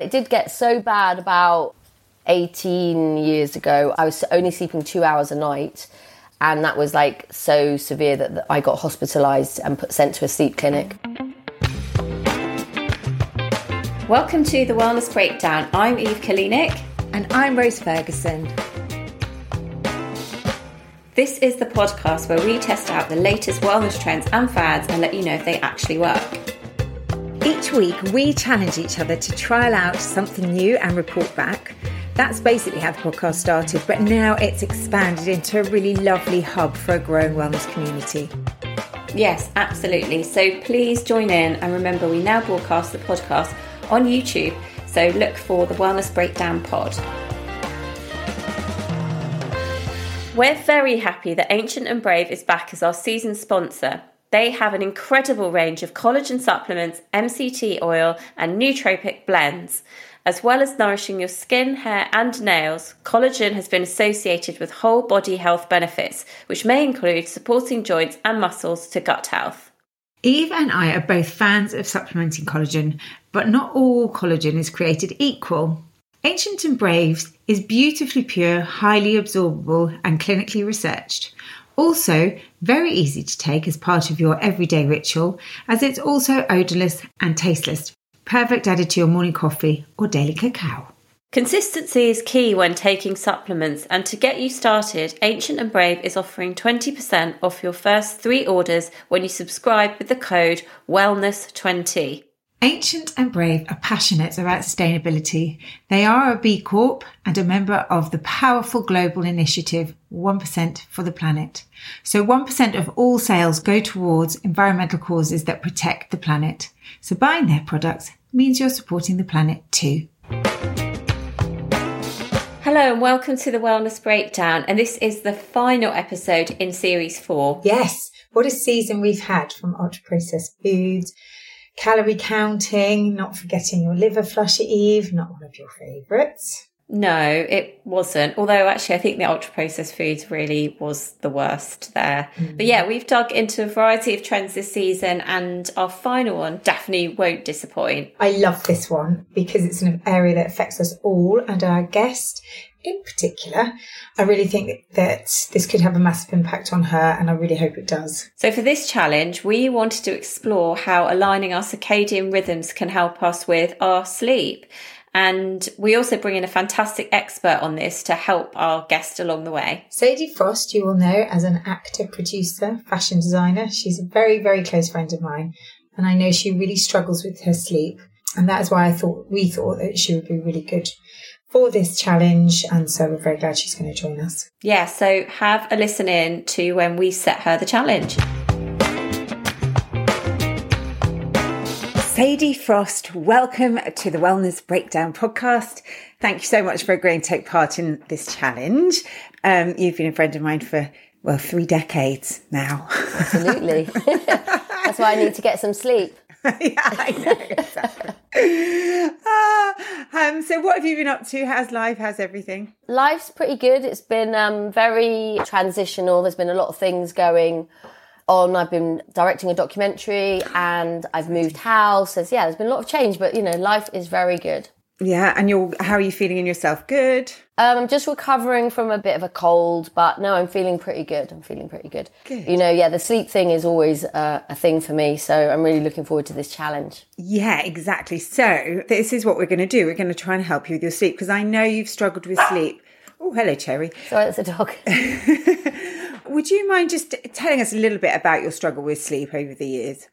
It did get so bad about 18 years ago. I was only sleeping two hours a night. And that was like so severe that I got hospitalized and put, sent to a sleep clinic. Welcome to the Wellness Breakdown. I'm Eve Kalinik. And I'm Rose Ferguson. This is the podcast where we test out the latest wellness trends and fads and let you know if they actually work. Each week, we challenge each other to trial out something new and report back. That's basically how the podcast started, but now it's expanded into a really lovely hub for a growing wellness community. Yes, absolutely. So please join in and remember we now broadcast the podcast on YouTube, so look for the Wellness Breakdown Pod. We're very happy that Ancient and Brave is back as our season sponsor. They have an incredible range of collagen supplements, MCT oil, and nootropic blends. As well as nourishing your skin, hair, and nails, collagen has been associated with whole body health benefits, which may include supporting joints and muscles to gut health. Eve and I are both fans of supplementing collagen, but not all collagen is created equal. Ancient and Braves is beautifully pure, highly absorbable, and clinically researched. Also, very easy to take as part of your everyday ritual, as it's also odorless and tasteless. Perfect added to your morning coffee or daily cacao. Consistency is key when taking supplements, and to get you started, Ancient and Brave is offering 20% off your first three orders when you subscribe with the code WELLNESS20. Ancient and Brave are passionate about sustainability. They are a B Corp and a member of the powerful global initiative 1% for the planet. So 1% of all sales go towards environmental causes that protect the planet. So buying their products means you're supporting the planet too. Hello and welcome to the Wellness Breakdown, and this is the final episode in series four. Yes, what a season we've had from ultra processed foods, calorie counting, not forgetting your liver flush at Eve, not one of your favourites. No, it wasn't. Although actually, I think the ultra processed foods really was the worst there. Mm. But yeah, we've dug into a variety of trends this season, and our final one definitely won't disappoint. I love this one because it's an area that affects us all and our guest in particular. I really think that this could have a massive impact on her, and I really hope it does. So, for this challenge, we wanted to explore how aligning our circadian rhythms can help us with our sleep. And we also bring in a fantastic expert on this to help our guest along the way. Sadie Frost, you will know as an actor, producer, fashion designer. She's a very, very close friend of mine. And I know she really struggles with her sleep. And that is why I thought we thought that she would be really good for this challenge. And so we're very glad she's going to join us. Yeah, so have a listen in to when we set her the challenge. Sadie Frost, welcome to the Wellness Breakdown podcast. Thank you so much for agreeing to take part in this challenge. Um, you've been a friend of mine for, well, three decades now. Absolutely. That's why I need to get some sleep. yeah, I know, exactly. uh, um, so, what have you been up to? How's life? How's everything? Life's pretty good. It's been um, very transitional. There's been a lot of things going on. I've been directing a documentary and I've moved house. So, yeah, there's been a lot of change, but you know, life is very good. Yeah, and you're how are you feeling in yourself? Good. Um, I'm just recovering from a bit of a cold, but no, I'm feeling pretty good. I'm feeling pretty good. Good. You know, yeah, the sleep thing is always uh, a thing for me, so I'm really looking forward to this challenge. Yeah, exactly. So this is what we're going to do. We're going to try and help you with your sleep because I know you've struggled with sleep. Oh, hello, Cherry. Sorry, that's a dog. Would you mind just telling us a little bit about your struggle with sleep over the years?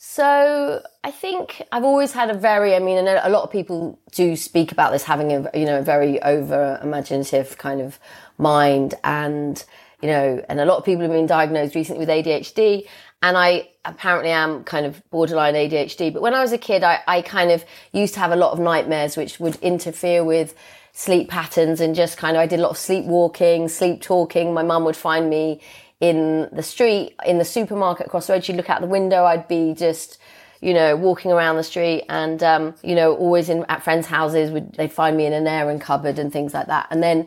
So I think I've always had a very, I mean, and a lot of people do speak about this having a, you know, a very over imaginative kind of mind and, you know, and a lot of people have been diagnosed recently with ADHD and I apparently am kind of borderline ADHD. But when I was a kid, I, I kind of used to have a lot of nightmares which would interfere with sleep patterns and just kind of, I did a lot of sleepwalking, sleep talking. My mum would find me in the street, in the supermarket across the road. She'd look out the window. I'd be just, you know, walking around the street and, um, you know, always in at friends' houses would, they'd find me in an airing cupboard and things like that. And then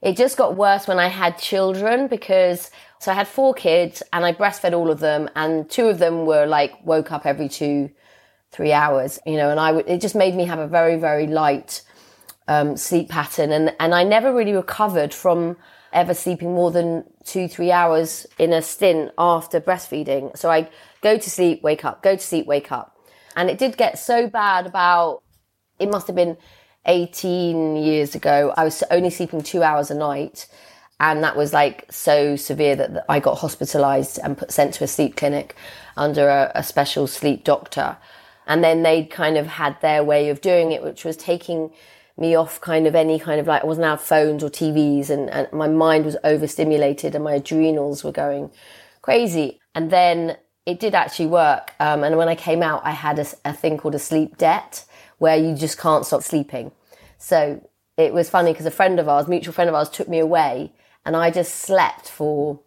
it just got worse when I had children because, so I had four kids and I breastfed all of them and two of them were like, woke up every two three hours, you know, and I would, it just made me have a very, very light um, sleep pattern. And, and I never really recovered from ever sleeping more than two, three hours in a stint after breastfeeding. So I go to sleep, wake up, go to sleep, wake up. And it did get so bad about, it must have been 18 years ago. I was only sleeping two hours a night. And that was like so severe that I got hospitalized and put, sent to a sleep clinic under a, a special sleep doctor. And then they kind of had their way of doing it, which was taking me off kind of any kind of like, I wasn't allowed phones or TVs and, and my mind was overstimulated and my adrenals were going crazy. And then it did actually work. Um, and when I came out, I had a, a thing called a sleep debt where you just can't stop sleeping. So it was funny because a friend of ours, mutual friend of ours, took me away and I just slept for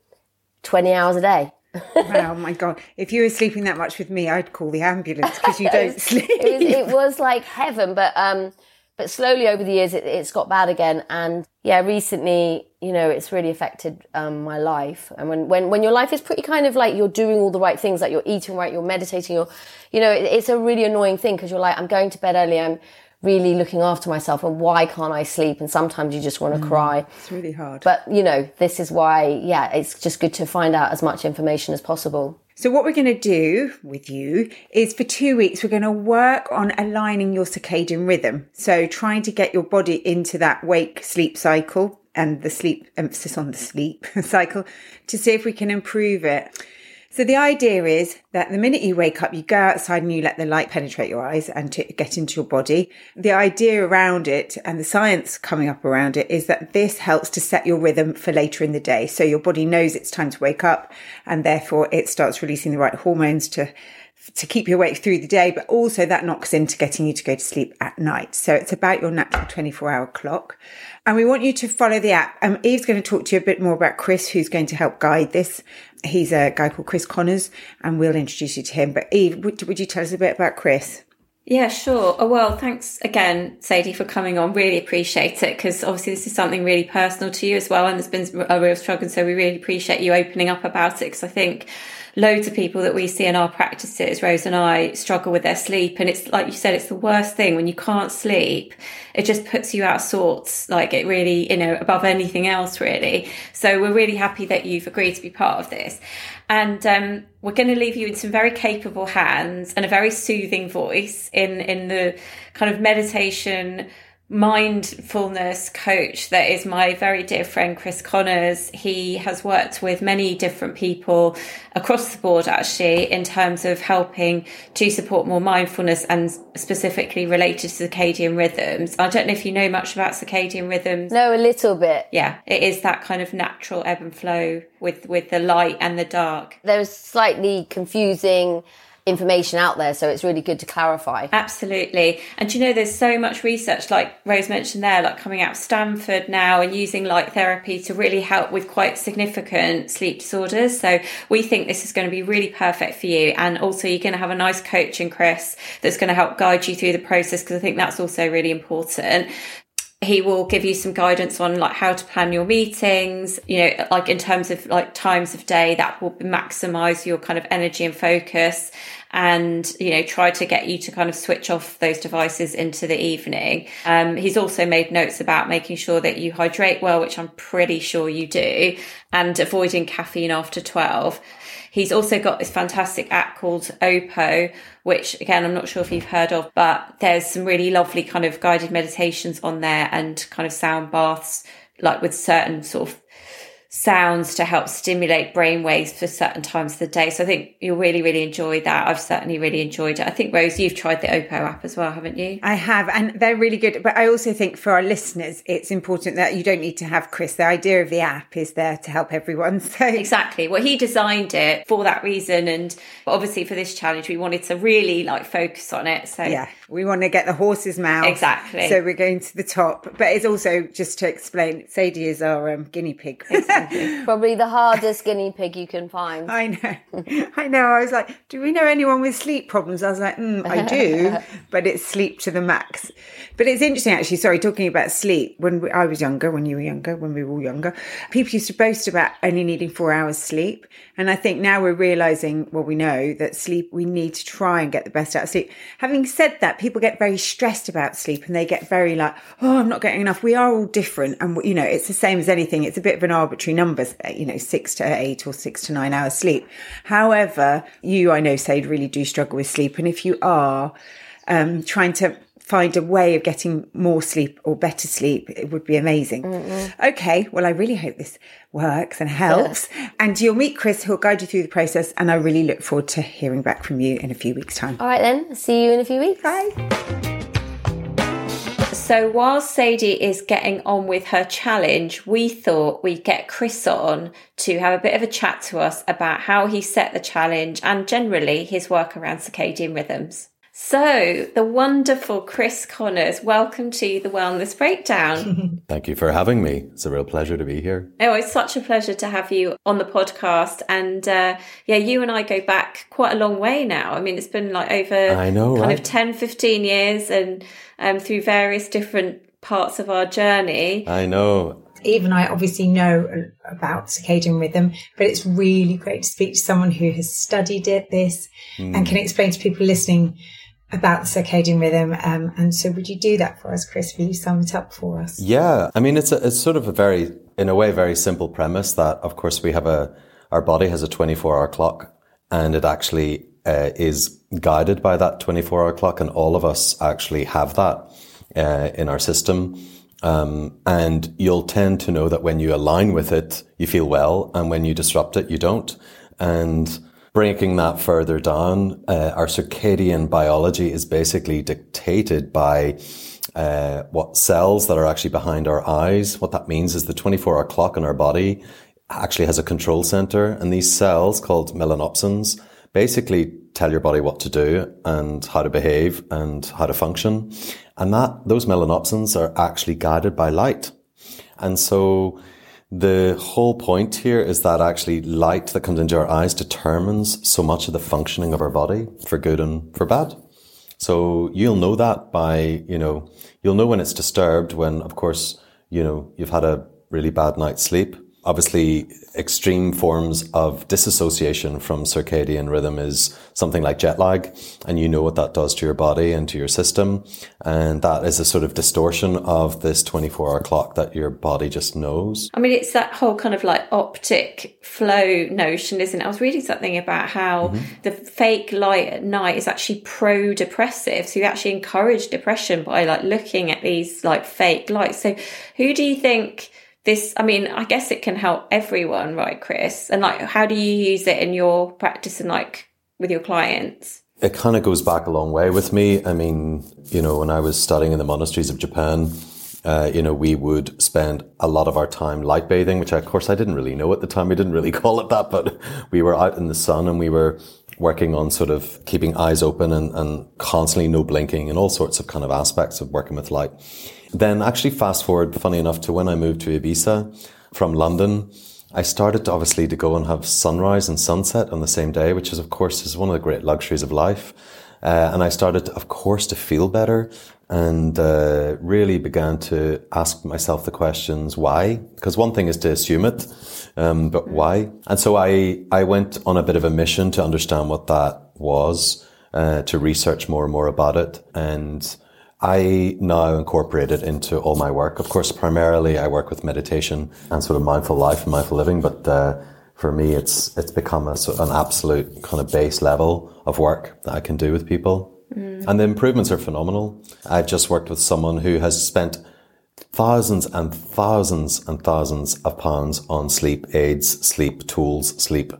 20 hours a day. oh my god! If you were sleeping that much with me, I'd call the ambulance because you don't sleep. It was, it was, like heaven, but um, but slowly over the years, it, it's got bad again. And yeah, recently, you know, it's really affected um, my life. And when when when your life is pretty kind of like you're doing all the right things, like you're eating right, you're meditating, you're, you know, it, it's a really annoying thing because you're like, I'm going to bed early, I'm really looking after myself and why can't I sleep? And sometimes you just want to mm, cry. It's really hard. But, you know, this is why, yeah, it's just good to find out as much information as possible. So, what we're going to do with you is for two weeks, we're going to work on aligning your circadian rhythm. So, trying to get your body into that wake sleep cycle and the sleep emphasis on the sleep cycle to see if we can improve it. So the idea is that the minute you wake up, you go outside and you let the light penetrate your eyes and to get into your body. The idea around it and the science coming up around it is that this helps to set your rhythm for later in the day. So your body knows it's time to wake up and therefore it starts releasing the right hormones to to keep you awake through the day, but also that knocks into getting you to go to sleep at night. So it's about your natural 24 hour clock. And we want you to follow the app. Um, Eve's going to talk to you a bit more about Chris, who's going to help guide this. He's a guy called Chris Connors, and we'll introduce you to him. But Eve, would, would you tell us a bit about Chris? Yeah, sure. Oh, well, thanks again, Sadie, for coming on. Really appreciate it because obviously this is something really personal to you as well, and there's been a real struggle. So we really appreciate you opening up about it because I think loads of people that we see in our practices, Rose and I, struggle with their sleep. And it's like you said, it's the worst thing when you can't sleep. It just puts you out of sorts, like it really, you know, above anything else, really. So we're really happy that you've agreed to be part of this. And um, we're going to leave you in some very capable hands and a very soothing voice in, in the kind of meditation mindfulness coach that is my very dear friend Chris Connors. He has worked with many different people across the board actually in terms of helping to support more mindfulness and specifically related to circadian rhythms. I don't know if you know much about circadian rhythms. No, a little bit. Yeah, it is that kind of natural ebb and flow with with the light and the dark. There's slightly confusing information out there. So it's really good to clarify. Absolutely. And you know, there's so much research, like Rose mentioned there, like coming out of Stanford now and using light therapy to really help with quite significant sleep disorders. So we think this is going to be really perfect for you. And also you're going to have a nice coach in Chris that's going to help guide you through the process because I think that's also really important he will give you some guidance on like how to plan your meetings you know like in terms of like times of day that will maximize your kind of energy and focus and you know try to get you to kind of switch off those devices into the evening. Um, he's also made notes about making sure that you hydrate well which i'm pretty sure you do and avoiding caffeine after 12 he's also got this fantastic app called opo which again i'm not sure if you've heard of but there's some really lovely kind of guided meditations on there and kind of sound baths like with certain sort of sounds to help stimulate brain waves for certain times of the day. So I think you'll really, really enjoy that. I've certainly really enjoyed it. I think Rose, you've tried the Opo app as well, haven't you? I have, and they're really good. But I also think for our listeners, it's important that you don't need to have Chris. The idea of the app is there to help everyone. So exactly. Well, he designed it for that reason, and obviously for this challenge, we wanted to really like focus on it. So yeah. We want to get the horse's mouth. Exactly. So we're going to the top. But it's also, just to explain, Sadie is our um, guinea pig. Probably the hardest guinea pig you can find. I know. I know. I was like, do we know anyone with sleep problems? I was like, mm, I do, but it's sleep to the max. But it's interesting, actually. Sorry, talking about sleep. When we, I was younger, when you were younger, when we were all younger, people used to boast about only needing four hours sleep. And I think now we're realizing, well, we know that sleep, we need to try and get the best out of sleep. Having said that, people get very stressed about sleep and they get very like, oh, I'm not getting enough. We are all different. And, you know, it's the same as anything. It's a bit of an arbitrary number, you know, six to eight or six to nine hours sleep. However, you, I know, Sade, really do struggle with sleep. And if you are um, trying to find a way of getting more sleep or better sleep, it would be amazing. Mm-hmm. Okay, well, I really hope this works and helps. and you'll meet Chris, who'll guide you through the process. And I really look forward to hearing back from you in a few weeks' time. All right, then. See you in a few weeks. Bye. So while Sadie is getting on with her challenge, we thought we'd get Chris on to have a bit of a chat to us about how he set the challenge and generally his work around circadian rhythms. So, the wonderful Chris Connors, welcome to the Wellness Breakdown. Thank you for having me. It's a real pleasure to be here. Oh, it's such a pleasure to have you on the podcast. And uh, yeah, you and I go back quite a long way now. I mean, it's been like over I know, kind right? of 10, 15 years and um, through various different parts of our journey. I know. Eve and I obviously know about circadian rhythm, but it's really great to speak to someone who has studied it, this, mm. and can explain to people listening about the circadian rhythm. Um, and so would you do that for us, Chris? Will you sum it up for us? Yeah. I mean, it's a, it's sort of a very, in a way, very simple premise that of course we have a, our body has a 24 hour clock and it actually uh, is guided by that 24 hour clock. And all of us actually have that uh, in our system. Um, and you'll tend to know that when you align with it, you feel well. And when you disrupt it, you don't. And breaking that further down, uh, our circadian biology is basically dictated by uh, what cells that are actually behind our eyes. What that means is the 24 hour clock in our body actually has a control center, and these cells called melanopsins basically tell your body what to do and how to behave and how to function. And that those melanopsins are actually guided by light. And so the whole point here is that actually light that comes into our eyes determines so much of the functioning of our body for good and for bad. So you'll know that by, you know, you'll know when it's disturbed when, of course, you know, you've had a really bad night's sleep obviously extreme forms of disassociation from circadian rhythm is something like jet lag and you know what that does to your body and to your system. And that is a sort of distortion of this 24 hour clock that your body just knows. I mean it's that whole kind of like optic flow notion isn't it? I was reading something about how mm-hmm. the fake light at night is actually pro depressive so you actually encourage depression by like looking at these like fake lights. So who do you think this i mean i guess it can help everyone right chris and like how do you use it in your practice and like with your clients it kind of goes back a long way with me i mean you know when i was studying in the monasteries of japan uh, you know, we would spend a lot of our time light bathing, which of course I didn't really know at the time. We didn't really call it that, but we were out in the sun and we were working on sort of keeping eyes open and, and constantly no blinking and all sorts of kind of aspects of working with light. Then actually fast forward, funny enough, to when I moved to Ibiza from London. I started to obviously to go and have sunrise and sunset on the same day, which is of course is one of the great luxuries of life. Uh, and I started, of course, to feel better and uh, really began to ask myself the questions why. Because one thing is to assume it, um, but why? And so I I went on a bit of a mission to understand what that was, uh, to research more and more about it, and I now incorporate it into all my work. Of course, primarily I work with meditation and sort of mindful life and mindful living, but uh, for me, it's it's become a, an absolute kind of base level of work that I can do with people, mm. and the improvements are phenomenal. I've just worked with someone who has spent thousands and thousands and thousands of pounds on sleep aids, sleep tools, sleep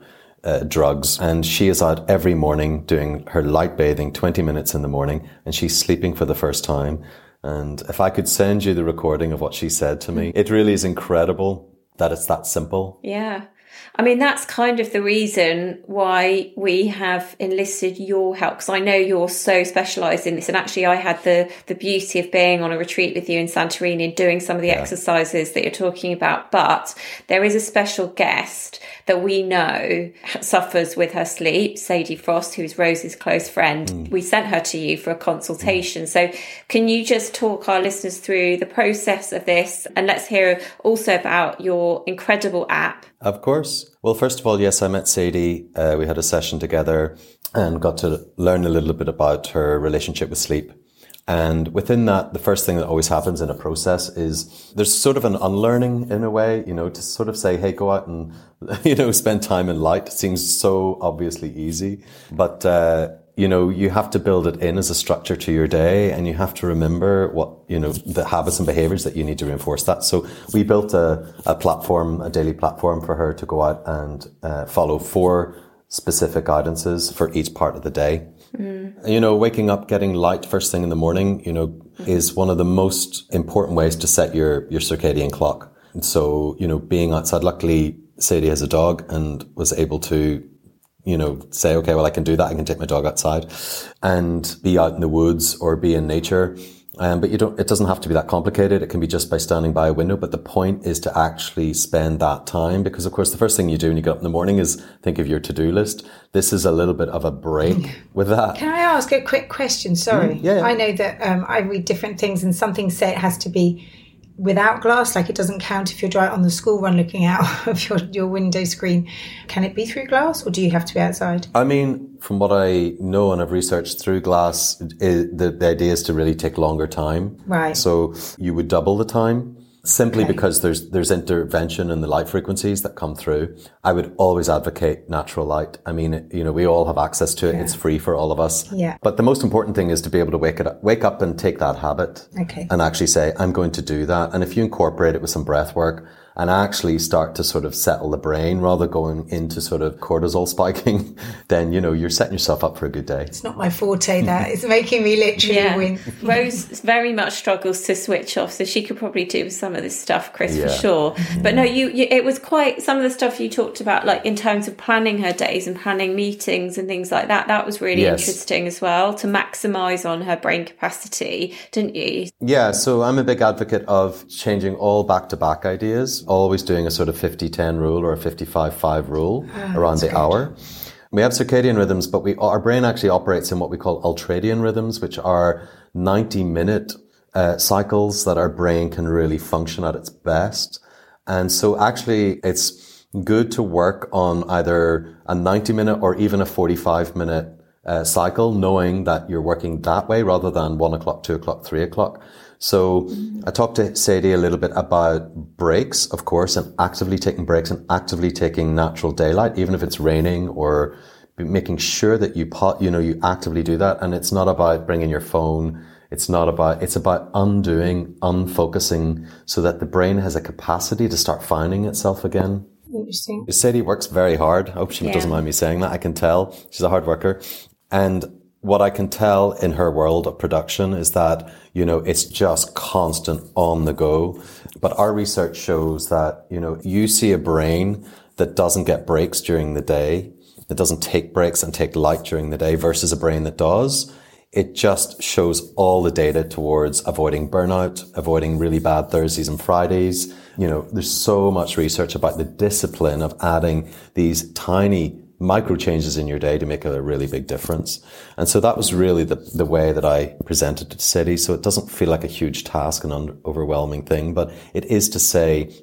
uh, drugs. And she is out every morning doing her light bathing, 20 minutes in the morning, and she's sleeping for the first time. And if I could send you the recording of what she said to me, it really is incredible that it's that simple. Yeah. I mean, that's kind of the reason why we have enlisted your help because I know you're so specialised in this. And actually, I had the the beauty of being on a retreat with you in Santorini and doing some of the yeah. exercises that you're talking about. But there is a special guest that we know suffers with her sleep, Sadie Frost, who's Rose's close friend. Mm. We sent her to you for a consultation. Mm. So, can you just talk our listeners through the process of this? And let's hear also about your incredible app of course. Well, first of all, yes, I met Sadie. Uh, we had a session together and got to learn a little bit about her relationship with sleep. And within that, the first thing that always happens in a process is there's sort of an unlearning in a way, you know, to sort of say, hey, go out and, you know, spend time in light seems so obviously easy. But, uh, you know, you have to build it in as a structure to your day and you have to remember what, you know, the habits and behaviors that you need to reinforce that. So we built a, a platform, a daily platform for her to go out and uh, follow four specific guidances for each part of the day. Mm. You know, waking up, getting light first thing in the morning, you know, mm. is one of the most important ways to set your, your circadian clock. And so, you know, being outside, luckily Sadie has a dog and was able to you know, say, okay, well, I can do that. I can take my dog outside and be out in the woods or be in nature. Um, but you don't, it doesn't have to be that complicated. It can be just by standing by a window. But the point is to actually spend that time because of course the first thing you do when you get up in the morning is think of your to-do list. This is a little bit of a break with that. Can I ask a quick question? Sorry. Mm, yeah, yeah, I know that um, I read different things and some things say it has to be without glass? Like it doesn't count if you're driving on the school run looking out of your, your window screen. Can it be through glass or do you have to be outside? I mean, from what I know and I've researched through glass, it, the, the idea is to really take longer time. Right. So you would double the time simply okay. because there's there's intervention in the light frequencies that come through. I would always advocate natural light. I mean, you know, we all have access to it. Yeah. It's free for all of us. Yeah. But the most important thing is to be able to wake it up, wake up and take that habit. Okay. And actually say, I'm going to do that. And if you incorporate it with some breath work, and actually start to sort of settle the brain rather going into sort of cortisol spiking, then, you know, you're setting yourself up for a good day. It's not my forte, that. it's making me literally yeah. win. Rose very much struggles to switch off, so she could probably do some of this stuff, Chris, yeah. for sure. Mm-hmm. But no, you, you, it was quite, some of the stuff you talked about, like in terms of planning her days and planning meetings and things like that, that was really yes. interesting as well to maximize on her brain capacity, didn't you? Yeah, so I'm a big advocate of changing all back to back ideas always doing a sort of 50-10 rule or a 55-5 rule oh, around the good. hour. We have circadian rhythms, but we, our brain actually operates in what we call ultradian rhythms, which are 90 minute uh, cycles that our brain can really function at its best. And so actually it's good to work on either a 90 minute or even a 45 minute uh, cycle, knowing that you're working that way rather than one o'clock, two o'clock, three o'clock. So I talked to Sadie a little bit about breaks, of course, and actively taking breaks and actively taking natural daylight, even if it's raining or making sure that you pot, you know, you actively do that. And it's not about bringing your phone. It's not about, it's about undoing, unfocusing so that the brain has a capacity to start finding itself again. Interesting. Sadie works very hard. I hope she yeah. doesn't mind me saying that. I can tell she's a hard worker. And what I can tell in her world of production is that, you know, it's just constant on the go. But our research shows that, you know, you see a brain that doesn't get breaks during the day, that doesn't take breaks and take light during the day versus a brain that does. It just shows all the data towards avoiding burnout, avoiding really bad Thursdays and Fridays. You know, there's so much research about the discipline of adding these tiny micro changes in your day to make a really big difference. And so that was really the, the way that I presented to Sadie. So it doesn't feel like a huge task and un- overwhelming thing, but it is to say,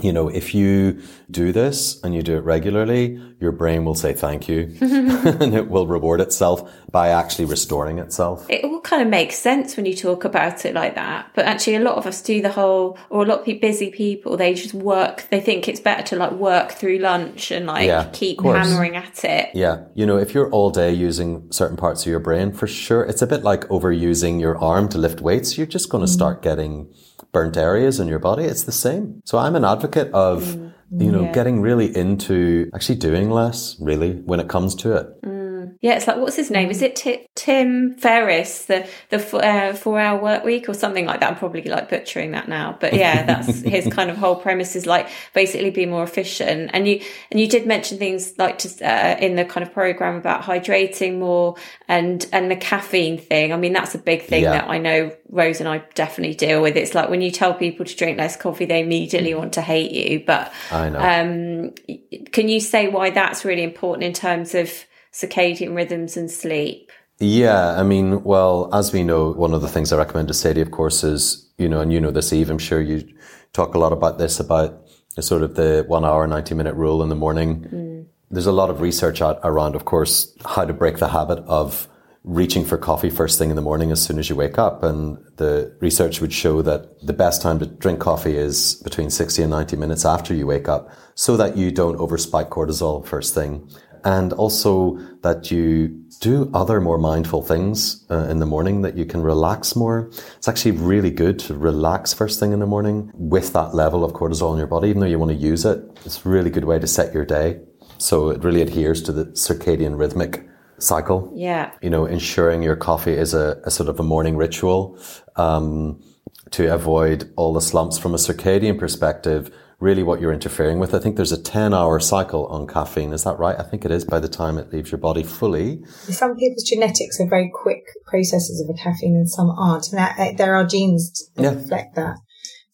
you know, if you do this and you do it regularly, your brain will say thank you and it will reward itself by actually restoring itself. It all kind of makes sense when you talk about it like that. But actually, a lot of us do the whole, or a lot of busy people, they just work, they think it's better to like work through lunch and like yeah, keep hammering at it. Yeah. You know, if you're all day using certain parts of your brain, for sure, it's a bit like overusing your arm to lift weights. You're just going to mm. start getting burnt areas in your body. It's the same. So I'm an advocate of, mm. You know, yeah. getting really into actually doing less, really, when it comes to it. Mm. Yeah, it's like what's his name? Is it Ti- Tim Ferriss, the the uh, four hour work week or something like that? I'm probably like butchering that now, but yeah, that's his kind of whole premise is like basically be more efficient. And you and you did mention things like just uh, in the kind of program about hydrating more and and the caffeine thing. I mean, that's a big thing Yeah. that I know Rose and I definitely deal with. It's like when you tell people to drink less coffee, they immediately want to hate you. But I know. um, can you say why that's really important in terms of circadian rhythms and sleep? Yeah, I mean, well, as we know, one of the things I recommend to Sadie, of course, is, you know, and you know this, Eve, I'm sure you talk a lot about this, about sort of the one hour, 90 minute rule in the morning. Mm. There's a lot of research out around, of course, how to break the habit of reaching for coffee first thing in the morning as soon as you wake up. And the research would show that the best time to drink coffee is between 60 and 90 minutes after you wake up so that you don't overspike cortisol first thing. And also that you do other more mindful things uh, in the morning that you can relax more. It's actually really good to relax first thing in the morning with that level of cortisol in your body, even though you want to use it. It's a really good way to set your day. So it really adheres to the circadian rhythmic cycle Yeah. you know, ensuring your coffee is a, a sort of a morning ritual um, to avoid all the slumps from a circadian perspective. Really, what you're interfering with. I think there's a 10 hour cycle on caffeine. Is that right? I think it is by the time it leaves your body fully. Some people's genetics are very quick processes of a caffeine and some aren't. And that, uh, there are genes that Yeah. reflect that.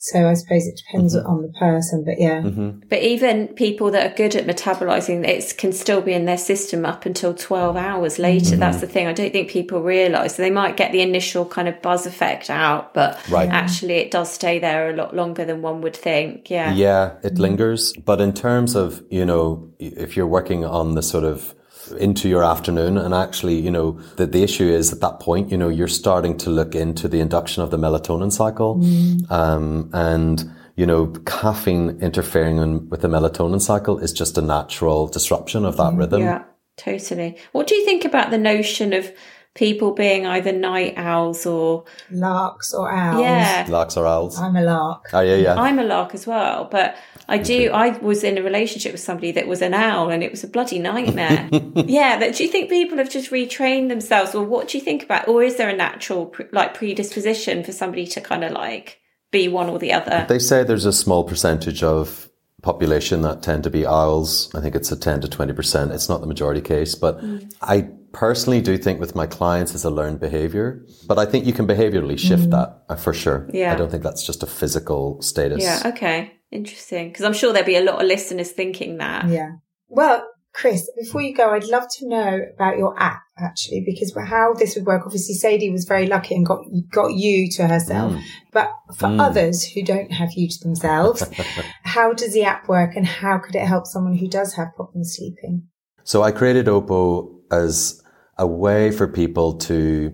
So I suppose it depends mm-hmm. on the person, but yeah. Mm-hmm. But even people that are good at metabolizing it can still be in their system up until 12 hours later. Mm-hmm. That's the thing. I don't think people realize. They might get the initial kind of buzz effect out, but Right. actually it does stay there a lot longer than one would think. Yeah. Yeah, it lingers. But in terms of, you know, if you're working on the sort of into your afternoon and actually, you know, the, the issue is at that point, you know, you're starting to look into the induction of the melatonin cycle. Um, and, you know, caffeine interfering in, with the melatonin cycle is just a natural disruption of that rhythm. Yeah, totally. What do you think about the notion of people being either night owls or, Larks or owls. yeah. Larks or owls. I'm a lark. Oh, yeah, yeah. I'm a lark as well, but I do. I was in a relationship with somebody that was an owl, and it was a bloody nightmare. yeah, that do you think people have just retrained themselves, or what do you think about, or is there a natural like predisposition for somebody to kind of like be one or the other? They say there's a small percentage of population that tend to be owls. I think it's a 10 to 20%. It's not the majority case, but I personally do think with my clients it's a learned behavior, but I think you can behaviorally shift that uh, for sure. Yeah. I don't think that's just a physical status. yeah. Okay. Interesting. Because I'm sure there'll be a lot of listeners thinking that. Yeah. Well, Chris, before you go, I'd love to know about your app actually, because how this would work. Obviously, Sadie was very lucky and got got you to herself, but for others who don't have you to themselves, how does the app work, and how could it help someone who does have problems sleeping? So I created Opo as a way for people to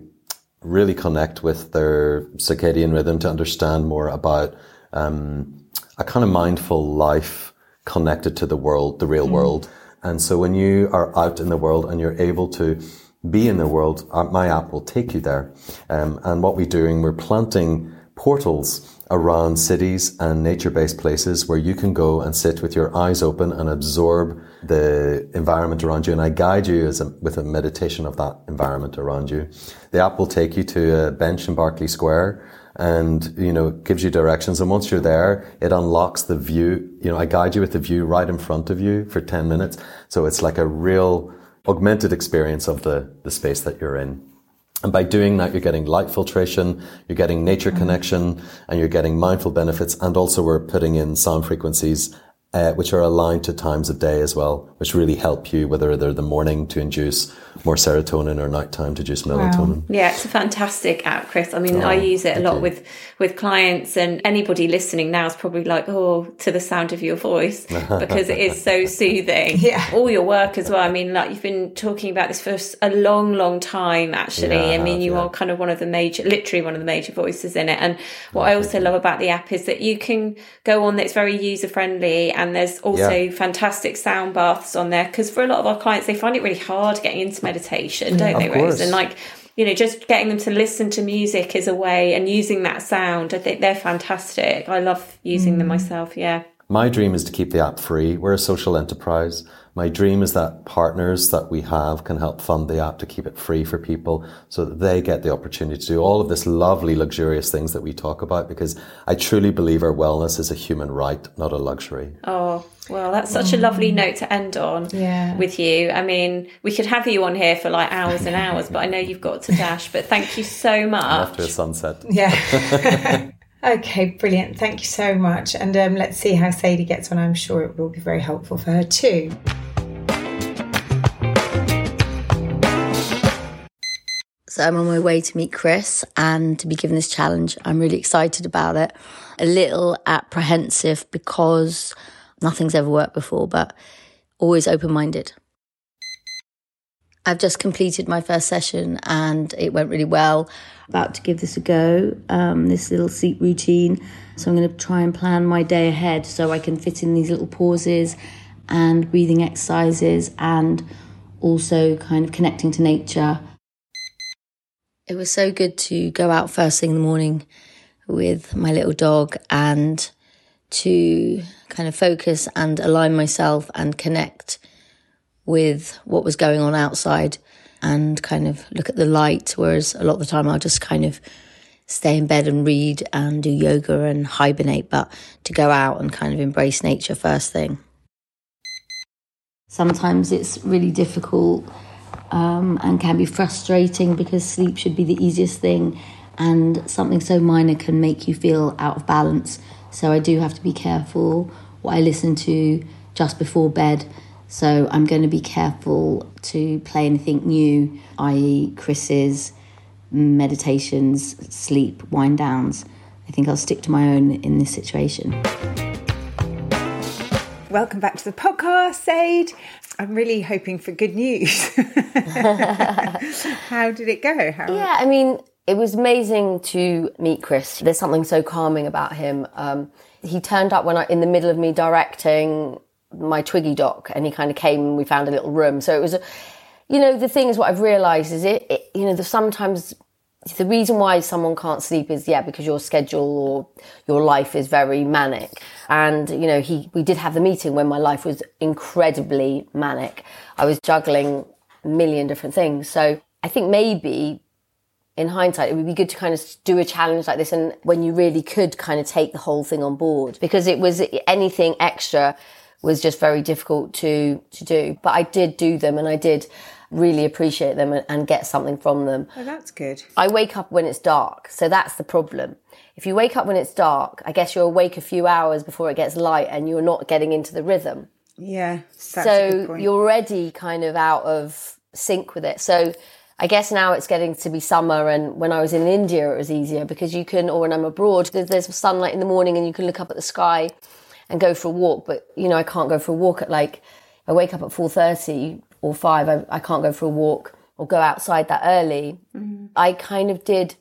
really connect with their circadian rhythm to understand more about um, a kind of mindful life connected to the world, the real world. And so when you are out in the world and you're able to be in the world, uh, my app will take you there. Um, and what we're doing, we're planting portals around cities and nature-based places where you can go and sit with your eyes open and absorb the environment around you. And I guide you as a, with a meditation of that environment around you. The app will take you to a bench in Berkeley Square and, you know, gives you directions. And once you're there, it unlocks the view. You know, I guide you with the view right in front of you for 10 minutes. So it's like a real augmented experience of the, the space that you're in. And by doing that, you're getting light filtration, you're getting nature mm-hmm. connection, and you're getting mindful benefits. And also we're putting in sound frequencies, uh, which are aligned to times of day as well, which really help you, whether they're the morning to induce more serotonin or nighttime to induce melatonin. Yeah, it's a fantastic app, Chris. I mean, I use it a lot with with clients, and anybody listening now is probably like, "Oh, to the sound of your voice," because it is so soothing. Yeah. all your work as well. I mean, like you've been talking about this for a long, long time. Actually, Yeah, I I mean, have, you yeah. are kind of one of the major, literally one of the major voices in it. And what I also love about the app is that you can go on. That's very user friendly, and there's also Yeah. fantastic sound baths on there. Because for a lot of our clients, they find it really hard getting into meditation, don't Of they, Rose? And like you know, just getting them to listen to music is a way and using that sound. I think they're fantastic. I love using them mm. myself. Yeah. My dream is to keep the app free. We're a social enterprise. My dream is that partners that we have can help fund the app to keep it free for people so that they get the opportunity to do all of this lovely, luxurious things that we talk about because I truly believe our wellness is a human right, not a luxury. Oh, well, that's such a lovely note to end on Yeah. with you. I mean, we could have you on here for like hours and hours, but I know you've got to dash. But thank you so much. After a sunset. Yeah. okay, brilliant. Thank you so much. And um, let's see how Sadie gets on. I'm sure it will be very helpful for her too. So I'm on my way to meet Chris and to be given this challenge. I'm really excited about it. A little apprehensive because nothing's ever worked before, but always open minded. I've just completed my first session and it went really well. About to give this a go, um, this little sleep routine. So I'm going to try and plan my day ahead so I can fit in these little pauses and breathing exercises and also kind of connecting to nature. It was so good to go out first thing in the morning with my little dog and to kind of focus and align myself and connect with what was going on outside and kind of look at the light. Whereas a lot of the time I'll just kind of stay in bed and read and do yoga and hibernate, but to go out and kind of embrace nature first thing. Sometimes it's really difficult um, and can be frustrating because sleep should be the easiest thing, and something so minor can make you feel out of balance. So I do have to be careful what I listen to just before bed. So I'm going to be careful to play anything new, i.e., Chris's meditations, sleep, wind downs. I think I'll stick to my own in this situation. Welcome back to the podcast, Sade. I'm really hoping for good news. How did it go? How... Yeah, I mean, it was amazing to meet Chris. There's something so calming about him. Um, he turned up when I, in the middle of me directing my Twiggy doc, and he kind of came and we found a little room. So it was, a, you know, the thing is, what I've realised is it, it you know, there's sometimes the reason why someone can't sleep is yeah because your schedule or your life is very manic. And you know he we did have the meeting when my life was incredibly manic. I was juggling a million different things. So i think maybe in hindsight, it would be good to kind of do a challenge like this and when you really could kind of take the whole thing on board because it was anything extra was just very difficult to, to do. But I did do them and I did really appreciate them and, and get something from them. Oh, that's good. I wake up when it's dark. So that's the problem. If you wake up when it's dark, I guess you're awake a few hours before it gets light and you're not getting into the rhythm. Yeah. That's a good so you're already kind of out of sync with it. So I guess now it's getting to be summer, and when I was in India, it was easier because you can, or when I'm abroad, there's, there's sunlight in the morning and you can look up at the sky and go for a walk. But you know, I can't go for a walk at like I wake up at four thirty or five. I, I can't go for a walk or go outside that early. I kind of did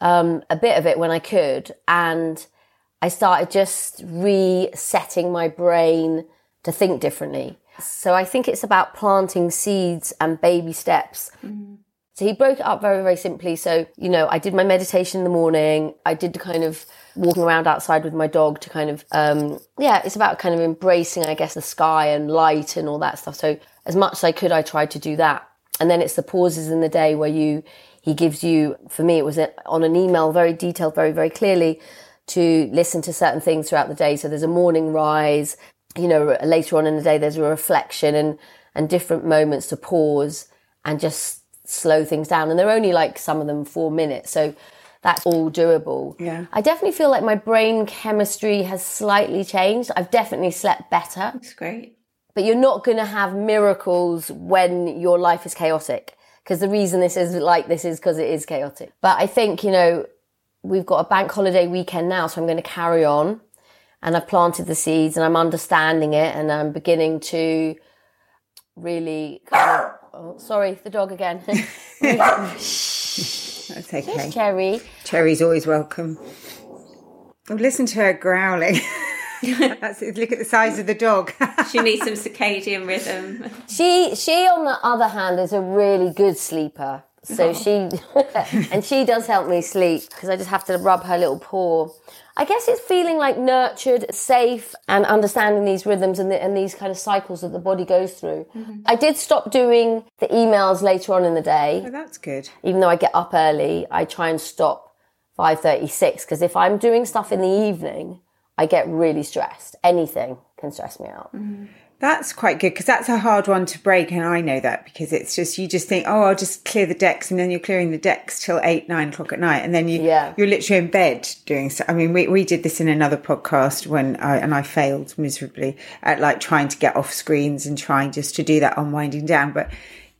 um, a bit of it when I could, and I started just resetting my brain to think differently. So I think it's about planting seeds and baby steps. So he broke it up very, very simply. So, you know, I did my meditation in the morning. I did the kind of walking around outside with my dog to kind of, um, yeah, it's about kind of embracing, I guess, the sky and light and all that stuff. So as much as I could, I tried to do that. And then it's the pauses in the day where you, he gives you, for me, it was on an email, very detailed, very, very clearly to listen to certain things throughout the day. So there's a morning rise, you know, later on in the day, there's a reflection and, and different moments to pause and just slow things down. And they're only like some of them four minutes. So that's all doable. Yeah. I definitely feel like my brain chemistry has slightly changed. I've definitely slept better, That's great. But you're not going to have miracles when your life is chaotic. Because the reason this is like this is because it is chaotic. But I think, you know, we've got a bank holiday weekend now, so I'm going to carry on. And I've planted the seeds and I'm understanding it and I'm beginning to really kind of, oh, sorry, the dog again. That's okay. Cherry. Cherry's always welcome. Oh, listen to her growling. That's. Look at the size of the dog. She needs some circadian rhythm. She, she on the other hand is a really good sleeper. So oh. she, and she does help me sleep because I just have to rub her little paw. I guess it's feeling like nurtured, safe, and understanding these rhythms and, the, and these kind of cycles that the body goes through. Mm-hmm. I did stop doing the emails later on in the day Oh, that's good. even though I get up early, I try and stop 5.36 because if I'm doing stuff in the evening, I get really stressed. Anything can stress me out. Mm-hmm. That's quite good because that's a hard one to break, and I know that because it's just you just think, oh, I'll just clear the decks, and then you're clearing the decks till eight, nine o'clock at night, and then you Yeah. you're literally in bed doing. So, I mean, we we did this in another podcast when I and I failed miserably at like trying to get off screens and trying just to do that unwinding down, but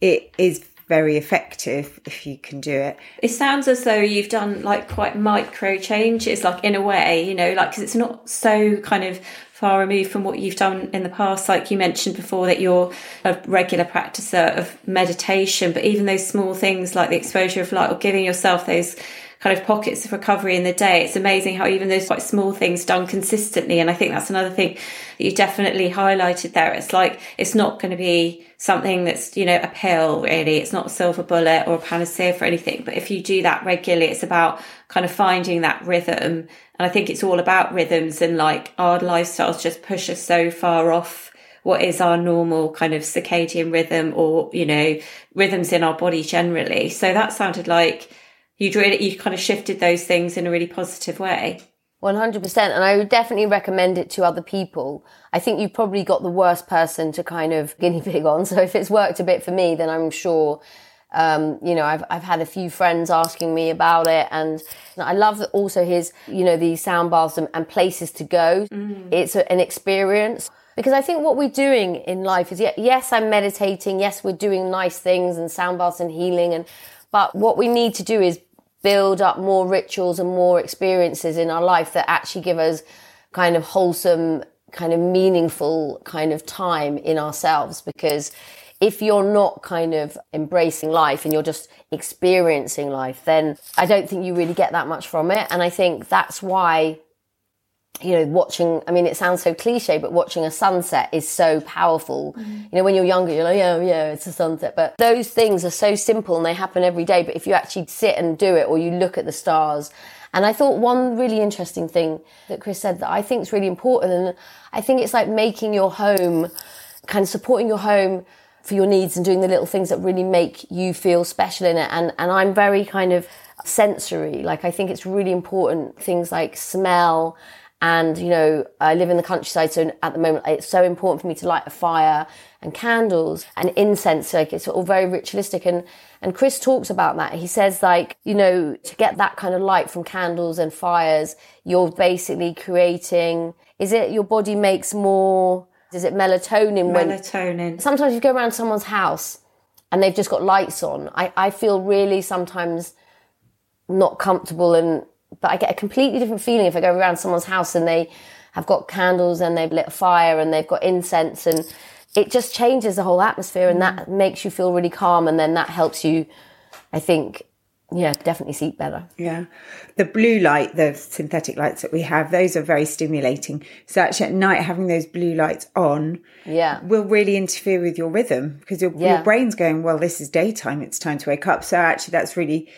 it is very effective if you can do it. It sounds as though you've done like quite micro changes, like in a way, you know, like because it's not so kind of far removed from what you've done in the past. Like you mentioned before, that you're a regular practicer of meditation, but even those small things like the exposure of light or giving yourself those kind of pockets of recovery in the day. It's amazing how even those quite small things done consistently. And I think that's another thing that you definitely highlighted there. It's like, it's not going to be something that's, you know, a pill really. It's not a silver bullet or a panacea for anything. But if you do that regularly, it's about kind of finding that rhythm. And I think it's all about rhythms and like our lifestyles just push us so far off what is our normal kind of circadian rhythm or, you know, rhythms in our body generally. So that sounded like you'd really, you kind of shifted those things in a really positive way. 100%. And I would definitely recommend it to other people. I think you've probably got the worst person to kind of guinea pig on. So if it's worked a bit for me, then I'm sure, um, you know, I've, I've had a few friends asking me about it. And I love that also his, you know, the sound baths and, and places to go. It's a, an experience. Because I think what we're doing in life is, yes, I'm meditating. Yes, we're doing nice things and sound baths and healing. And, but what we need to do is build up more rituals and more experiences in our life that actually give us kind of wholesome, kind of meaningful kind of time in ourselves. Because if you're not kind of embracing life and you're just experiencing life, then I don't think you really get that much from it. And I think that's why you know, watching, I mean, it sounds so cliche, but watching a sunset is so powerful. Mm-hmm. You know, when you're younger, you're like, yeah, yeah, it's a sunset. But those things are so simple and they happen every day. But if you actually sit and do it or you look at the stars, and I thought one really interesting thing that Chris said that I think is really important. And I think it's like making your home, kind of supporting your home for your needs and doing the little things that really make you feel special in it. And, and I'm very kind of sensory. Like, I think it's really important things like smell and, you know, I live in the countryside, so at the moment it's so important for me to light a fire and candles and incense. Like it's all very ritualistic. And, and Chris talks about that. He says like, you know, to get that kind of light from candles and fires, you're basically creating, is it your body makes more, is it melatonin when, Melatonin. sometimes you go around someone's house and they've just got lights on. I, I feel really sometimes not comfortable and but I get a completely different feeling if I go around someone's house and they have got candles and they've lit a fire and they've got incense and it just changes the whole atmosphere and that mm. makes you feel really calm and then that helps you I think yeah definitely sleep better Yeah. The blue light, the synthetic lights that we have, those are very stimulating. So actually at night having those blue lights on yeah will really interfere with your rhythm because your, Yeah. your brain's going, well, this is daytime. It's time to wake up. So actually that's really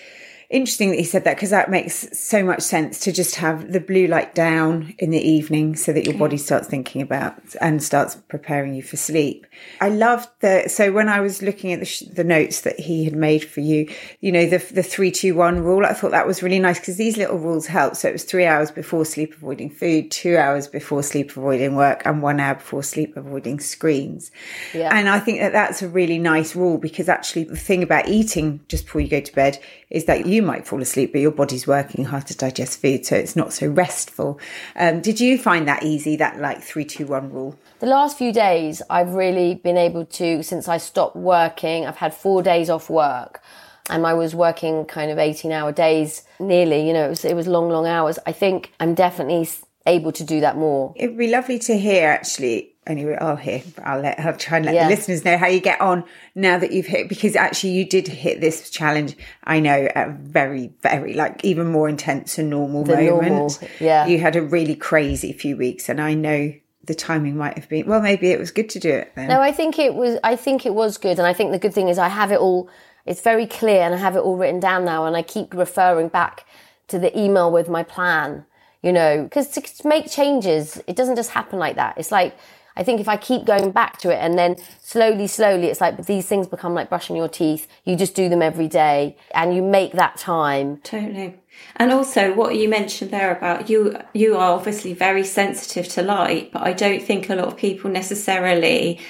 interesting that you said that because that makes so much sense to just have the blue light down in the evening so that your body starts thinking about and starts preparing you for sleep. I loved the, so when I was looking at the, sh- the notes that he had made for you, you know, the, the three, two, one rule, I thought that was really nice because these little rules help. So it was three hours before sleep avoiding food, two hours before sleep avoiding work and one hour before sleep avoiding screens. Yeah. And I think that that's a really nice rule because actually the thing about eating just before you go to bed is that you might fall asleep, but your body's working hard to digest food, so it's not so restful. Um, did you find that easy? That like three, two, one rule? the last few days I've really been able to since I stopped working I've had four days off work and I was working kind of 18 hour days nearly you know it was, it was long long hours I think I'm definitely able to do that more It'd be lovely to hear actually. Anyway, I'll hear. I'll let. I'll try and let Yeah. the listeners know how you get on now that you've hit because actually you did hit this challenge. I know at a very, very like even more intense and normal The moment. normal, yeah. you had a really crazy few weeks, and I know the timing might have been well. Maybe it was good to do it then. No, I think it was. I think it was good, and I think the good thing is I have it all it's very clear and I have it all written down now and I keep referring back to the email with my plan, you know, because to make changes, it doesn't just happen like that. It's like, I think if I keep going back to it and then slowly, slowly, it's like these things become like brushing your teeth. You just do them every day and you make that time. Totally. And also what you mentioned there about you, you are obviously very sensitive to light, but I don't think a lot of people necessarily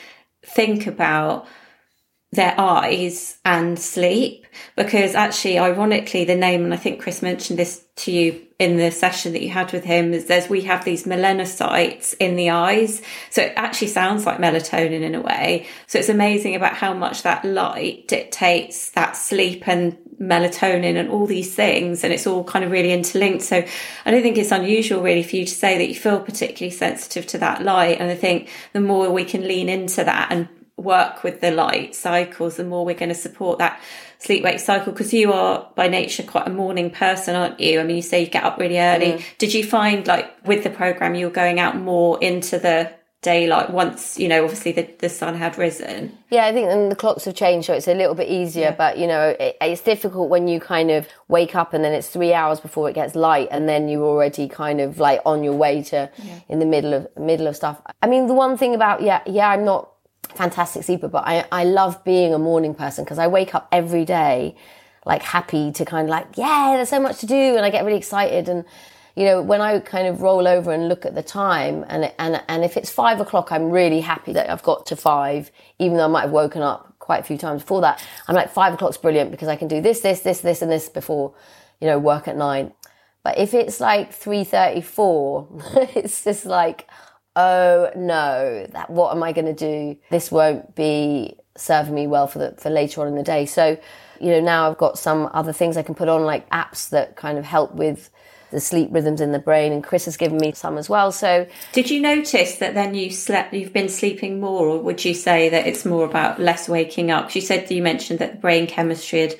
think about their eyes and sleep because actually ironically the name and i think chris mentioned this to you in the session that you had with him is there's we have these melanocytes in the eyes. So it actually sounds like melatonin in a way. So it's amazing about how much that light dictates that sleep and melatonin and all these things and it's all kind of really interlinked. So i don't think it's unusual really for you to say that you feel particularly sensitive to that light. And i think the more we can lean into that and work with the light cycles, the more we're going to support that sleep wake cycle. Because you are by nature quite a morning person, aren't you? I mean, you say you get up really early. Mm. Did you find like with the program, you were going out more into the daylight once, you know, obviously the, the sun had risen? Yeah, I think and the clocks have changed, so it's a little bit easier. Yeah. But, you know, it, it's difficult when you kind of wake up and then it's three hours before it gets light and then you're already kind of like on your way to yeah. in the middle of middle of stuff. I mean, the one thing about, yeah, yeah, I'm not fantastic sleeper, but I, I love being a morning person because I wake up every day like happy to kind of like, yeah, there's so much to do. And I get really excited. And, you know, when I kind of roll over and look at the time and, and, and if it's five o'clock, I'm really happy that I've got to five, even though I might have woken up quite a few times before that. I'm like, five o'clock's brilliant because I can do this, this, this, this, and this before, you know, work at nine. But if it's like 3.34, it's just like, oh no, that what am I going to do? This won't be serving me well for the for later on in the day. So, you know, now I've got some other things I can put on, like apps that kind of help with the sleep rhythms in the brain and Chris has given me some as well. So Did you notice that then you slept you've been sleeping more or would you say that it's more about less waking up? You said you mentioned that the brain chemistry had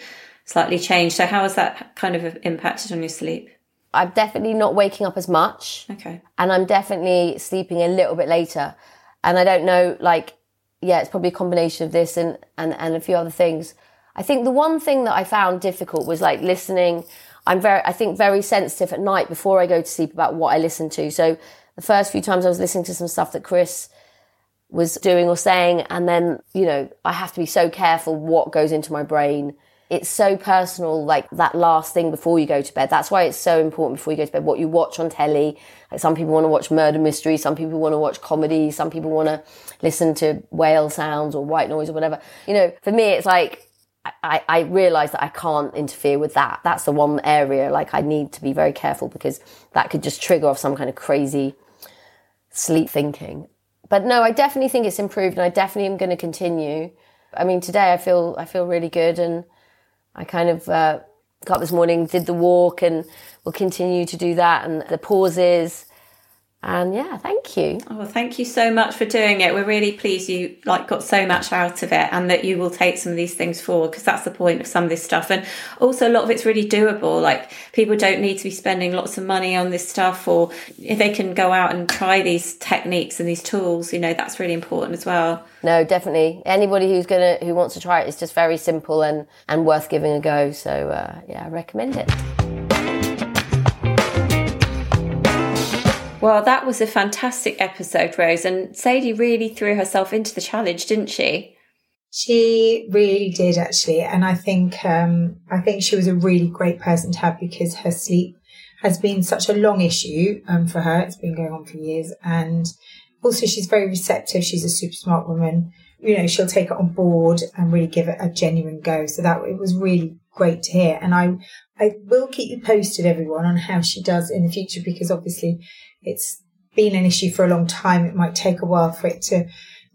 slightly changed. So how has that kind of impacted on your sleep? I'm definitely not waking up as much. Okay. And I'm definitely sleeping a little bit later. And I don't know, like, yeah, it's probably a combination of this and, and, and a few other things. I think the one thing that I found difficult was like listening. I'm very, I think very sensitive at night before I go to sleep about what I listen to. So the first few times I was listening to some stuff that Chris was doing or saying, and then, you know, I have to be so careful what goes into my brain it's so personal, like that last thing before you go to bed. That's why it's so important before you go to bed, what you watch on telly. Like some people want to watch murder mystery, some people want to watch comedy, some people want to listen to whale sounds or white noise or whatever. You know, for me, it's like, I, I realize that I can't interfere with that. That's the one area, like I need to be very careful because that could just trigger off some kind of crazy sleep thinking. But no, I definitely think it's improved and I definitely am going to continue. I mean, today I feel, I feel really good and, I kind of uh, got this morning, did the walk, and will continue to do that, and the pauses. And yeah, thank you. Oh, thank you so much for doing it. We're really pleased you like got so much out of it and that you will take some of these things forward because that's the point of some of this stuff. And also a lot of it's really doable. Like people don't need to be spending lots of money on this stuff or if they can go out and try these techniques and these tools, you know, that's really important as well. No, definitely. Anybody who's gonna who wants to try it, it's just very simple and and worth giving a go. So uh, yeah, I recommend it. Well, that was a fantastic episode, Rose. And Sadie really threw herself into the challenge, didn't she? She really did, actually. And I think, um, I think she was a really great person to have because her sleep has been such a long issue um, for her. It's been going on for years. And also, she's very receptive. She's a super smart woman. You know, she'll take it on board and really give it a genuine go. So that it was really great to hear. And I, I will keep you posted, everyone, on how she does in the future because obviously it's been an issue for a long time. It might take a while for it to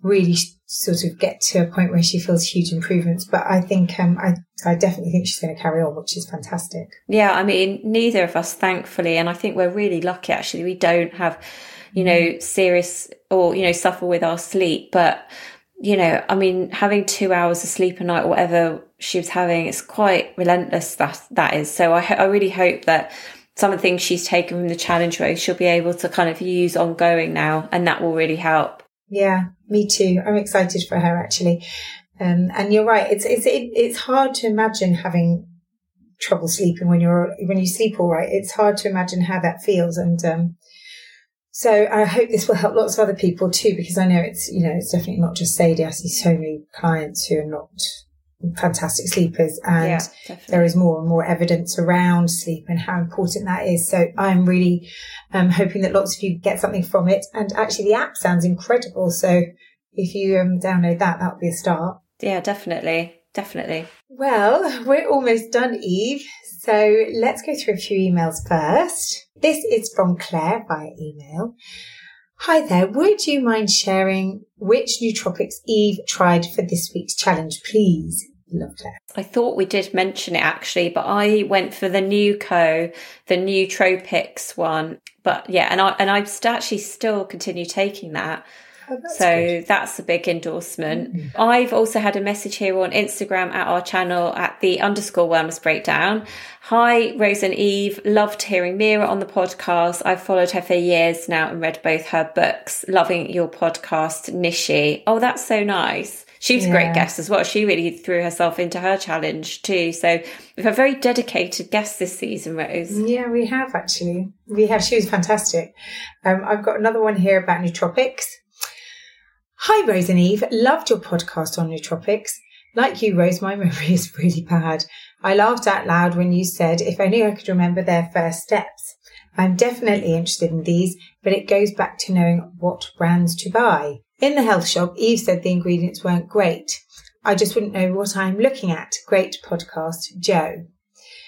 really sort of get to a point where she feels huge improvements. But I think, um, I, I definitely think she's going to carry on, which is fantastic. Yeah. I mean, neither of us, thankfully, and I think we're really lucky actually, we don't have, you know, serious or, you know, suffer with our sleep. But, you know, I mean, having two hours of sleep a night whatever she was having, it's quite relentless. That, that is. So I, I really hope that, some of the things she's taken from the challenge race she'll be able to kind of use ongoing now and that will really help yeah me too i'm excited for her actually Um, and you're right. It's it's it, it's hard to imagine having trouble sleeping when you're when you sleep all right. It's hard to imagine how that feels. And um, so I hope this will help lots of other people too, because I know it's you know it's definitely not just Sadie. I see so many clients who are not fantastic sleepers and yeah, there is more and more evidence around sleep and how important that is. So I'm really um, hoping that lots of you get something from it. And actually the app sounds incredible. So if you um, download that, that'll be a start. Yeah, definitely. Definitely. Well, we're almost done, Eve. So let's go through a few emails first. This is from Claire via email. Hi there. Would you mind sharing which nootropics Eve tried for this week's challenge, please? Lovely. I thought we did mention it actually, but I went for the NUCO, the nootropics one. But yeah, and I and I actually still continue taking that. Oh, so good. that's a big endorsement. Mm. I've also had a message here on Instagram at our channel at the underscore wellness breakdown. Hi, Rose and Eve. Loved hearing Mira on the podcast. I've followed her for years now and read both her books. Loving your podcast, Nishi. Oh, that's so nice. She was yeah. a great guest as well. She really threw herself into her challenge too. So we've had very dedicated guests this season, Rose. Yeah, we have actually. We have. She was fantastic. Um, I've got another one here about nootropics. Hi, Rose and Eve. Loved your podcast on nootropics. Like you, Rose, my memory is really bad. I laughed out loud when you said, if only I could remember their first steps. I'm definitely interested in these, but it goes back to knowing what brands to buy. In the health shop, Eve said the ingredients weren't great. I just wouldn't know what I'm looking at. Great podcast, Joe.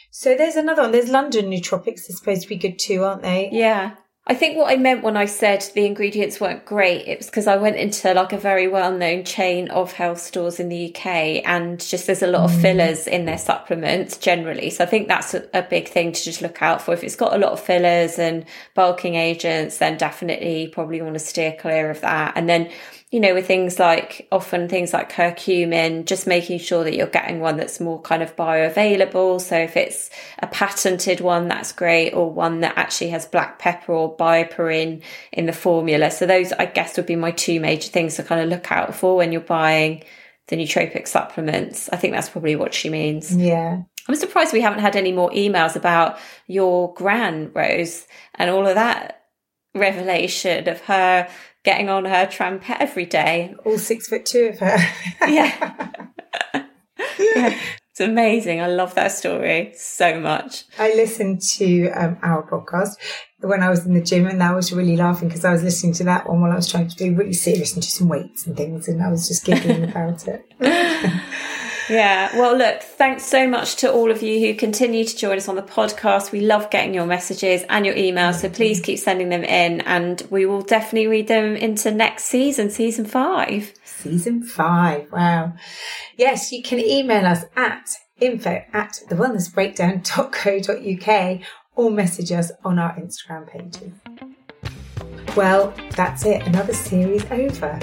So there's another one. There's London Nootropics. They're supposed to be good too, aren't they? Yeah. I think what I meant when I said the ingredients weren't great, it was because I went into like a very well known chain of health stores in the UK and just there's a lot of mm. fillers in their supplements generally. So I think that's a, a, big thing to just look out for. If it's got a lot of fillers and bulking agents, then definitely probably want to steer clear of that. And then you know, with things like often things like curcumin, just making sure that you're getting one that's more kind of bioavailable. So if it's a patented one, that's great, or one that actually has black pepper or BioPerine in the formula. So those, I guess, would be my two major things to kind of look out for when you're buying the nootropic supplements. I think that's probably what she means. Yeah. I'm surprised we haven't had any more emails about your gran Rose and all of that revelation of her getting on her trumpet every day. All six foot two of her. yeah. yeah. It's amazing. I love that story so much. I listened to um, our podcast when I was in the gym, and I was really laughing because I was listening to that one while I was trying to be really serious and do some weights and things, and I was just giggling about it. Yeah. Well, look, thanks so much to all of you who continue to join us on the podcast. We love getting your messages and your emails. So please keep sending them in and we will definitely read them into next season, season five. Season five. Wow. Yes, you can email us at info at thewellnessbreakdown.co.uk or message us on our Instagram pages. Well, that's it. Another series over.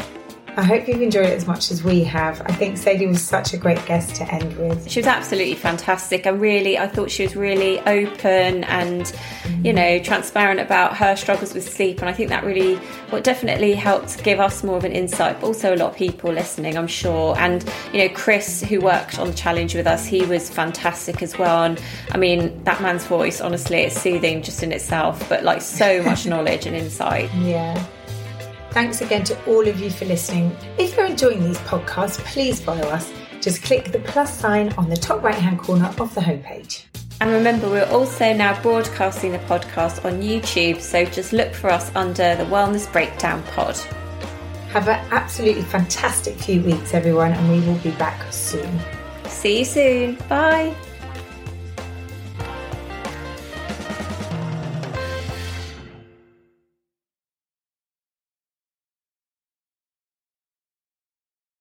I hope you've enjoyed it as much as we have. I think Sadie was such a great guest to end with. She was absolutely fantastic. And really, I thought she was really open and, mm. you know, transparent about her struggles with sleep. And I think that really, what definitely helped give us more of an insight, but also a lot of people listening, I'm sure. And, you know, Chris, who worked on the challenge with us, he was fantastic as well. And I mean, that man's voice, honestly, it's soothing just in itself, but like so much knowledge and insight. Yeah. Thanks again to all of you for listening. If you're enjoying these podcasts, please follow us. Just click the plus sign on the top right hand corner of the homepage. And remember, we're also now broadcasting the podcast on YouTube, so just look for us under the Wellness Breakdown Pod. Have an absolutely fantastic few weeks, everyone, and we will be back soon. See you soon. Bye.